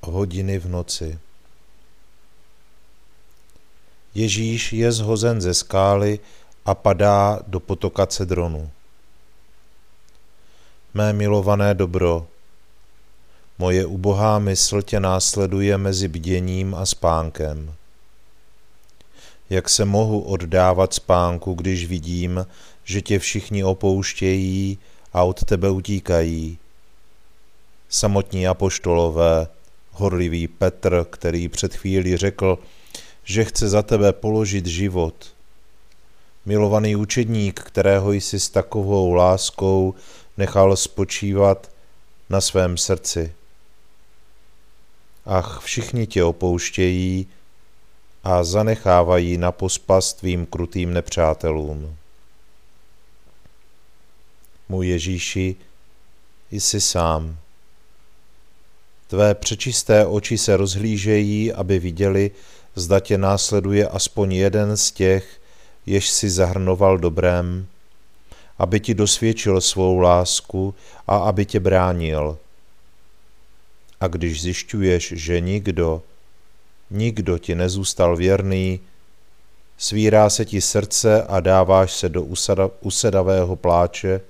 hodiny v noci. Ježíš je zhozen ze skály a padá do potoka Cedronu. Mé milované dobro, moje ubohá mysl tě následuje mezi bděním a spánkem. Jak se mohu oddávat spánku, když vidím, že tě všichni opouštějí a od tebe utíkají? samotní apoštolové, horlivý Petr, který před chvílí řekl, že chce za tebe položit život. Milovaný učedník, kterého jsi s takovou láskou nechal spočívat na svém srdci. Ach, všichni tě opouštějí a zanechávají na pospas tvým krutým nepřátelům. Můj Ježíši, jsi sám. Tvé přečisté oči se rozhlížejí, aby viděli, zda tě následuje aspoň jeden z těch, jež si zahrnoval dobrém, aby ti dosvědčil svou lásku a aby tě bránil. A když zjišťuješ, že nikdo, nikdo ti nezůstal věrný, svírá se ti srdce a dáváš se do usedavého pláče,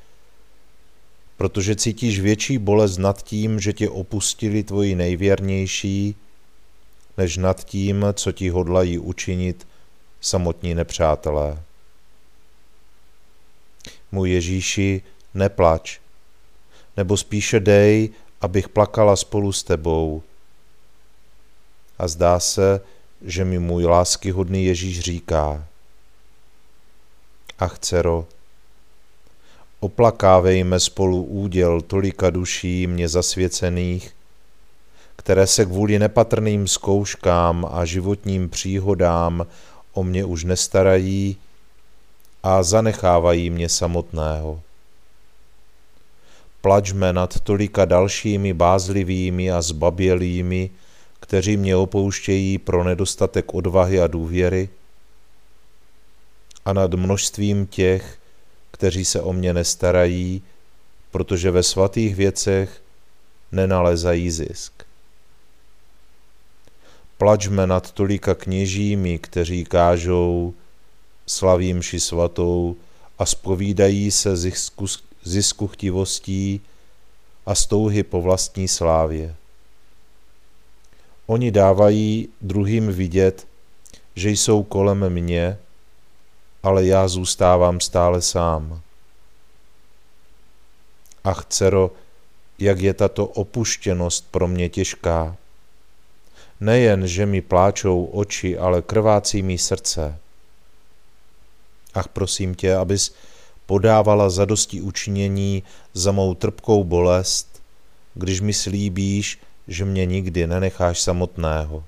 protože cítíš větší bolest nad tím, že tě opustili tvoji nejvěrnější, než nad tím, co ti hodlají učinit samotní nepřátelé. Můj Ježíši, neplač, nebo spíše dej, abych plakala spolu s tebou. A zdá se, že mi můj láskyhodný Ježíš říká, ach, dcero, Oplakávejme spolu úděl tolika duší mě zasvěcených, které se kvůli nepatrným zkouškám a životním příhodám o mě už nestarají a zanechávají mě samotného. Plačme nad tolika dalšími bázlivými a zbabělými, kteří mě opouštějí pro nedostatek odvahy a důvěry, a nad množstvím těch, kteří se o mě nestarají, protože ve svatých věcech nenalezají zisk. Plačme nad tolika kněžími, kteří kážou, slaví mši svatou a spovídají se zisku, zisku chtivostí a stouhy po vlastní slávě. Oni dávají druhým vidět, že jsou kolem mě, ale já zůstávám stále sám. Ach, dcero, jak je tato opuštěnost pro mě těžká. Nejen, že mi pláčou oči, ale krvácí mi srdce. Ach, prosím tě, abys podávala zadosti učinění za mou trpkou bolest, když mi slíbíš, že mě nikdy nenecháš samotného.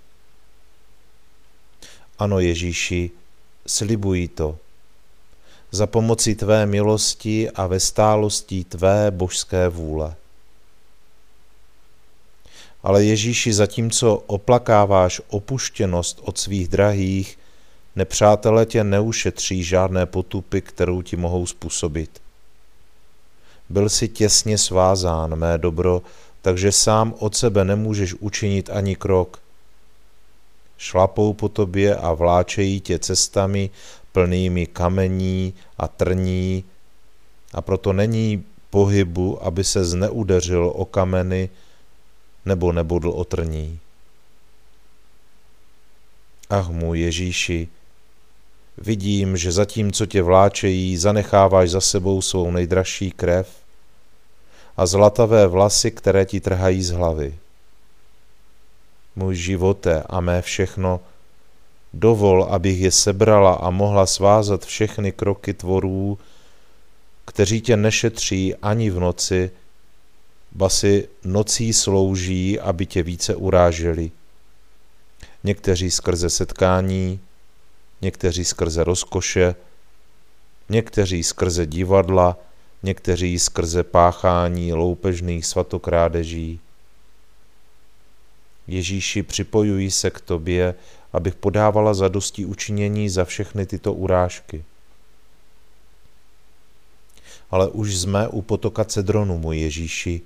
Ano, Ježíši, slibuji to. Za pomoci tvé milosti a ve stálosti tvé božské vůle. Ale Ježíši, zatímco oplakáváš opuštěnost od svých drahých, nepřátelé tě neušetří žádné potupy, kterou ti mohou způsobit. Byl si těsně svázán, mé dobro, takže sám od sebe nemůžeš učinit ani krok. Šlapou po tobě a vláčejí tě cestami plnými kamení a trní a proto není pohybu, aby se zneudeřil o kameny nebo nebodl o trní. Ach můj Ježíši, vidím, že zatímco tě vláčejí, zanecháváš za sebou svou nejdražší krev a zlatavé vlasy, které ti trhají z hlavy. Můj živote a mé všechno, dovol, abych je sebrala a mohla svázat všechny kroky tvorů, kteří tě nešetří ani v noci, ba si nocí slouží, aby tě více uráželi. Někteří skrze setkání, někteří skrze rozkoše, někteří skrze divadla, někteří skrze páchání loupežných svatokrádeží. Ježíši, připojuji se k tobě, abych podávala zadosti učinění za všechny tyto urážky. Ale už jsme u potoka Cedronu, můj Ježíši,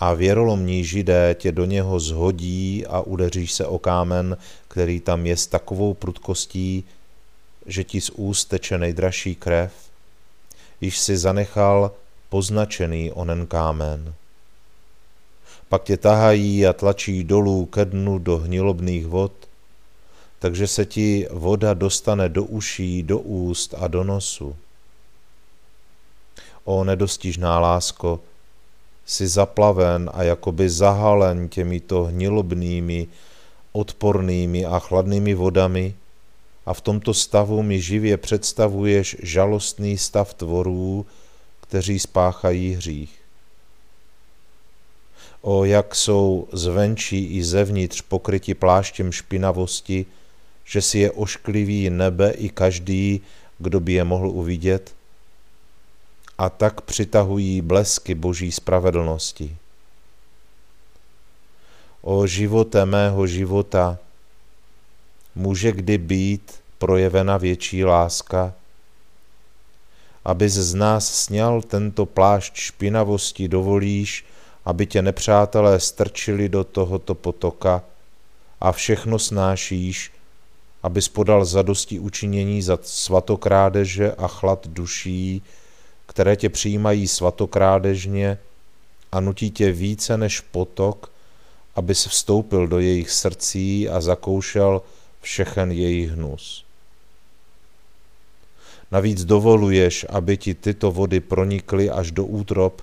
a věrolomní židé tě do něho zhodí a udeříš se o kámen, který tam je s takovou prudkostí, že ti z úst teče nejdražší krev, již si zanechal poznačený onen kámen. Pak tě tahají a tlačí dolů ke dnu do hnilobných vod, takže se ti voda dostane do uší, do úst a do nosu. O nedostižná lásko, si zaplaven a jakoby zahalen těmito hnilobnými, odpornými a chladnými vodami a v tomto stavu mi živě představuješ žalostný stav tvorů, kteří spáchají hřích. O jak jsou zvenčí i zevnitř pokryti pláštěm špinavosti, že si je ošklivý nebe i každý, kdo by je mohl uvidět, a tak přitahují blesky boží spravedlnosti. O živote mého života, může kdy být projevena větší láska? Abys z nás sněl tento plášť špinavosti, dovolíš, aby tě nepřátelé strčili do tohoto potoka a všechno snášíš, abys podal zadosti učinění za svatokrádeže a chlad duší, které tě přijímají svatokrádežně a nutí tě více než potok, abys vstoupil do jejich srdcí a zakoušel všechen jejich hnus. Navíc dovoluješ, aby ti tyto vody pronikly až do útrop,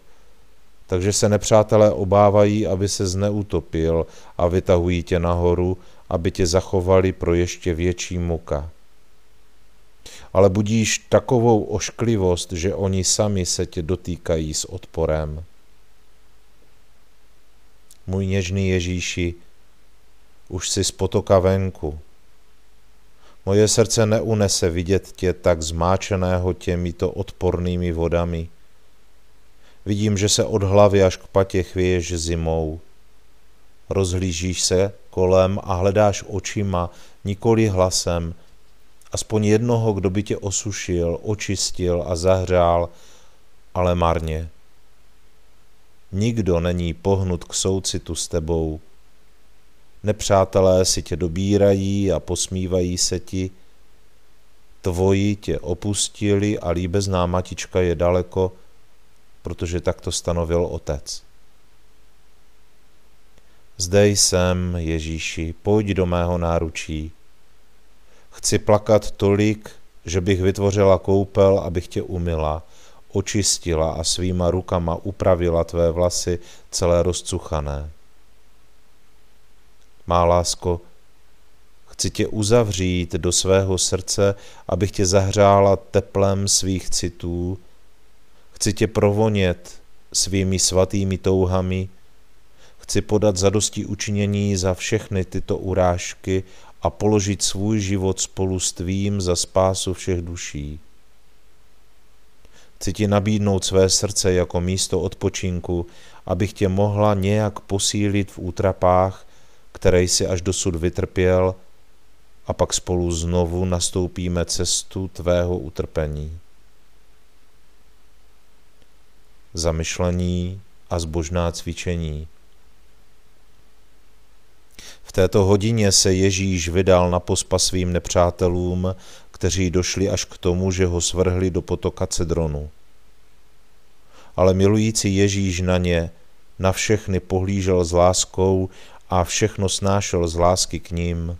takže se nepřátelé obávají, aby se zneutopil a vytahují tě nahoru, aby tě zachovali pro ještě větší muka ale budíš takovou ošklivost, že oni sami se tě dotýkají s odporem. Můj něžný Ježíši, už si z potoka venku. Moje srdce neunese vidět tě tak zmáčeného těmito odpornými vodami. Vidím, že se od hlavy až k patě chvěješ zimou. Rozhlížíš se kolem a hledáš očima, nikoli hlasem, aspoň jednoho, kdo by tě osušil, očistil a zahřál, ale marně. Nikdo není pohnut k soucitu s tebou. nepřátelé si tě dobírají a posmívají se ti, tvoji tě opustili a líbezná matička je daleko, protože tak to stanovil otec. Zde jsem, Ježíši, pojď do mého náručí. Chci plakat tolik, že bych vytvořila koupel, abych tě umila, očistila a svýma rukama upravila tvé vlasy celé rozcuchané. Má lásko, chci tě uzavřít do svého srdce, abych tě zahřála teplem svých citů, chci tě provonět svými svatými touhami, chci podat zadosti učinění za všechny tyto urážky a položit svůj život spolu s tvým za spásu všech duší. Chci ti nabídnout své srdce jako místo odpočinku, abych tě mohla nějak posílit v útrapách, které jsi až dosud vytrpěl, a pak spolu znovu nastoupíme cestu tvého utrpení. Zamyšlení a zbožná cvičení. V této hodině se Ježíš vydal na pospa svým nepřátelům, kteří došli až k tomu, že ho svrhli do potoka Cedronu. Ale milující Ježíš na ně, na všechny pohlížel s láskou a všechno snášel z lásky k ním.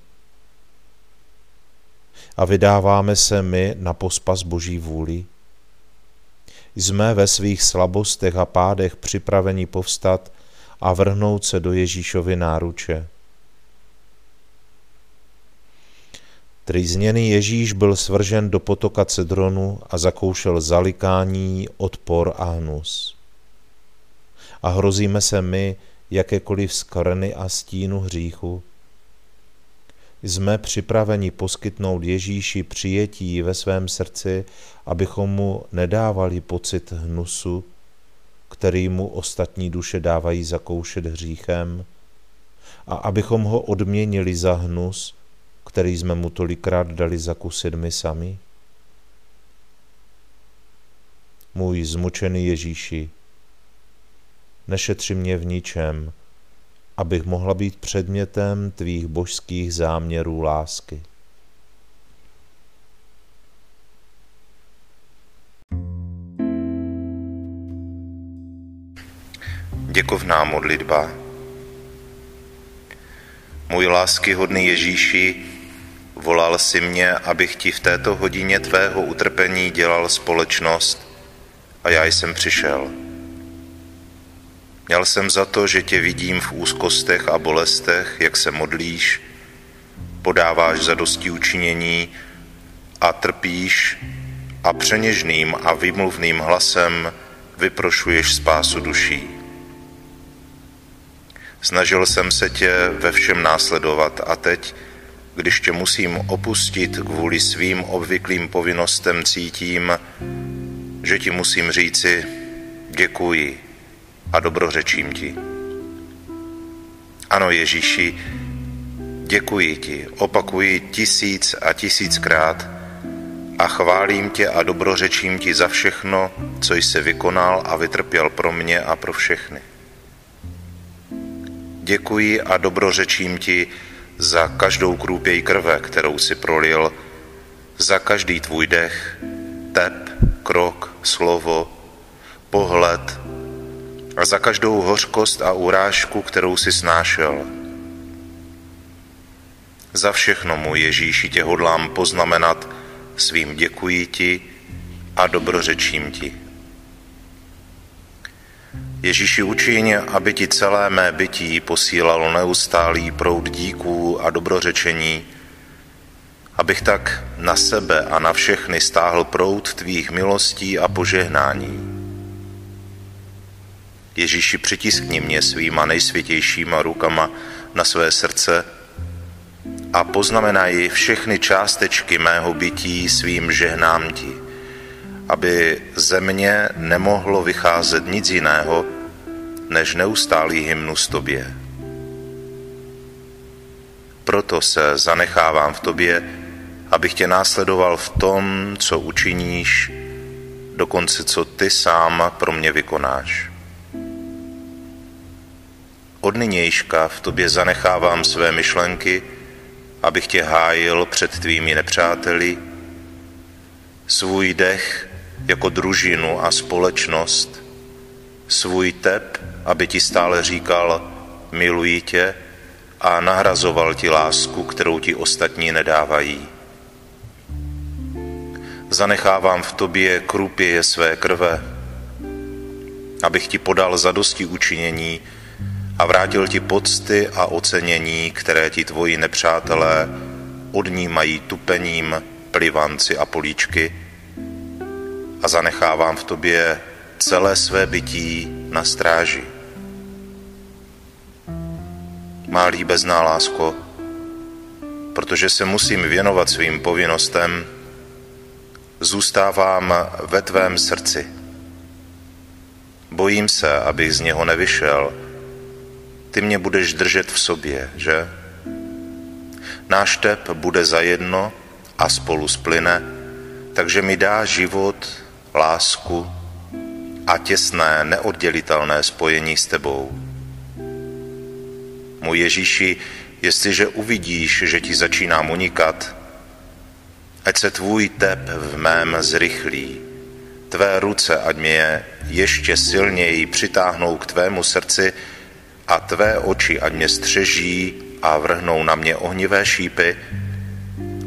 A vydáváme se my na pospas Boží vůli. Jsme ve svých slabostech a pádech připraveni povstat a vrhnout se do Ježíšovy náruče. Trýzněný Ježíš byl svržen do potoka Cedronu a zakoušel zalikání, odpor a hnus. A hrozíme se my jakékoliv skrny a stínu hříchu. Jsme připraveni poskytnout Ježíši přijetí ve svém srdci, abychom mu nedávali pocit hnusu, který mu ostatní duše dávají zakoušet hříchem, a abychom ho odměnili za hnus, který jsme mu tolikrát dali zakusit my sami? Můj zmučený Ježíši, nešetři mě v ničem, abych mohla být předmětem tvých božských záměrů lásky. Děkovná modlitba. Můj láskyhodný Ježíši, volal si mě, abych ti v této hodině tvého utrpení dělal společnost a já jsem přišel. Měl jsem za to, že tě vidím v úzkostech a bolestech, jak se modlíš, podáváš za dosti učinění a trpíš a přeněžným a vymluvným hlasem vyprošuješ spásu duší. Snažil jsem se tě ve všem následovat a teď, když tě musím opustit kvůli svým obvyklým povinnostem, cítím, že ti musím říci děkuji a dobrořečím ti. Ano, Ježíši, děkuji ti, opakuji tisíc a tisíckrát a chválím tě a dobrořečím ti za všechno, co jsi vykonal a vytrpěl pro mě a pro všechny. Děkuji a dobrořečím ti za každou krůpěj krve, kterou si prolil, za každý tvůj dech, tep, krok, slovo, pohled, a za každou hořkost a urážku, kterou si snášel. Za všechno, můj Ježíši, tě hodlám poznamenat svým děkuji ti a dobrořečím ti. Ježíši učiň, aby ti celé mé bytí posílalo neustálý proud díků a dobrořečení, abych tak na sebe a na všechny stáhl proud tvých milostí a požehnání Ježíši, přitiskni mě svýma nejsvětějšíma rukama na své srdce a poznamenaj všechny částečky mého bytí svým žehnám ti, aby ze mě nemohlo vycházet nic jiného, než neustálý hymnus tobě. Proto se zanechávám v tobě, abych tě následoval v tom, co učiníš, dokonce co ty sám pro mě vykonáš. Od nynějška v tobě zanechávám své myšlenky, abych tě hájil před tvými nepřáteli, svůj dech jako družinu a společnost, svůj tep, aby ti stále říkal, miluji tě, a nahrazoval ti lásku, kterou ti ostatní nedávají. Zanechávám v tobě krupěje své krve, abych ti podal zadosti učinění a vrátil ti pocty a ocenění, které ti tvoji nepřátelé odnímají tupením, plivanci a políčky a zanechávám v tobě celé své bytí na stráži. Má líbezná lásko, protože se musím věnovat svým povinnostem, zůstávám ve tvém srdci. Bojím se, abych z něho nevyšel. Ty mě budeš držet v sobě, že? Náš tep bude zajedno a spolu splyne, takže mi dá život, lásku a těsné, neoddělitelné spojení s tebou. Můj Ježíši, jestliže uvidíš, že ti začínám unikat, ať se tvůj tep v mém zrychlí, tvé ruce, ať mě ještě silněji přitáhnou k tvému srdci a tvé oči, ať mě střeží a vrhnou na mě ohnivé šípy,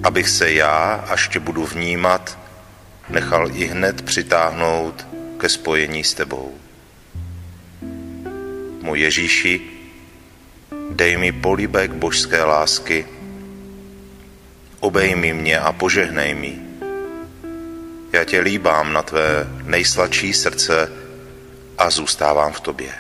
abych se já, až tě budu vnímat, nechal i hned přitáhnout ke spojení s tebou. Můj Ježíši, dej mi políbek božské lásky, obejmi mě a požehnej mi. Já tě líbám na tvé nejsladší srdce a zůstávám v tobě.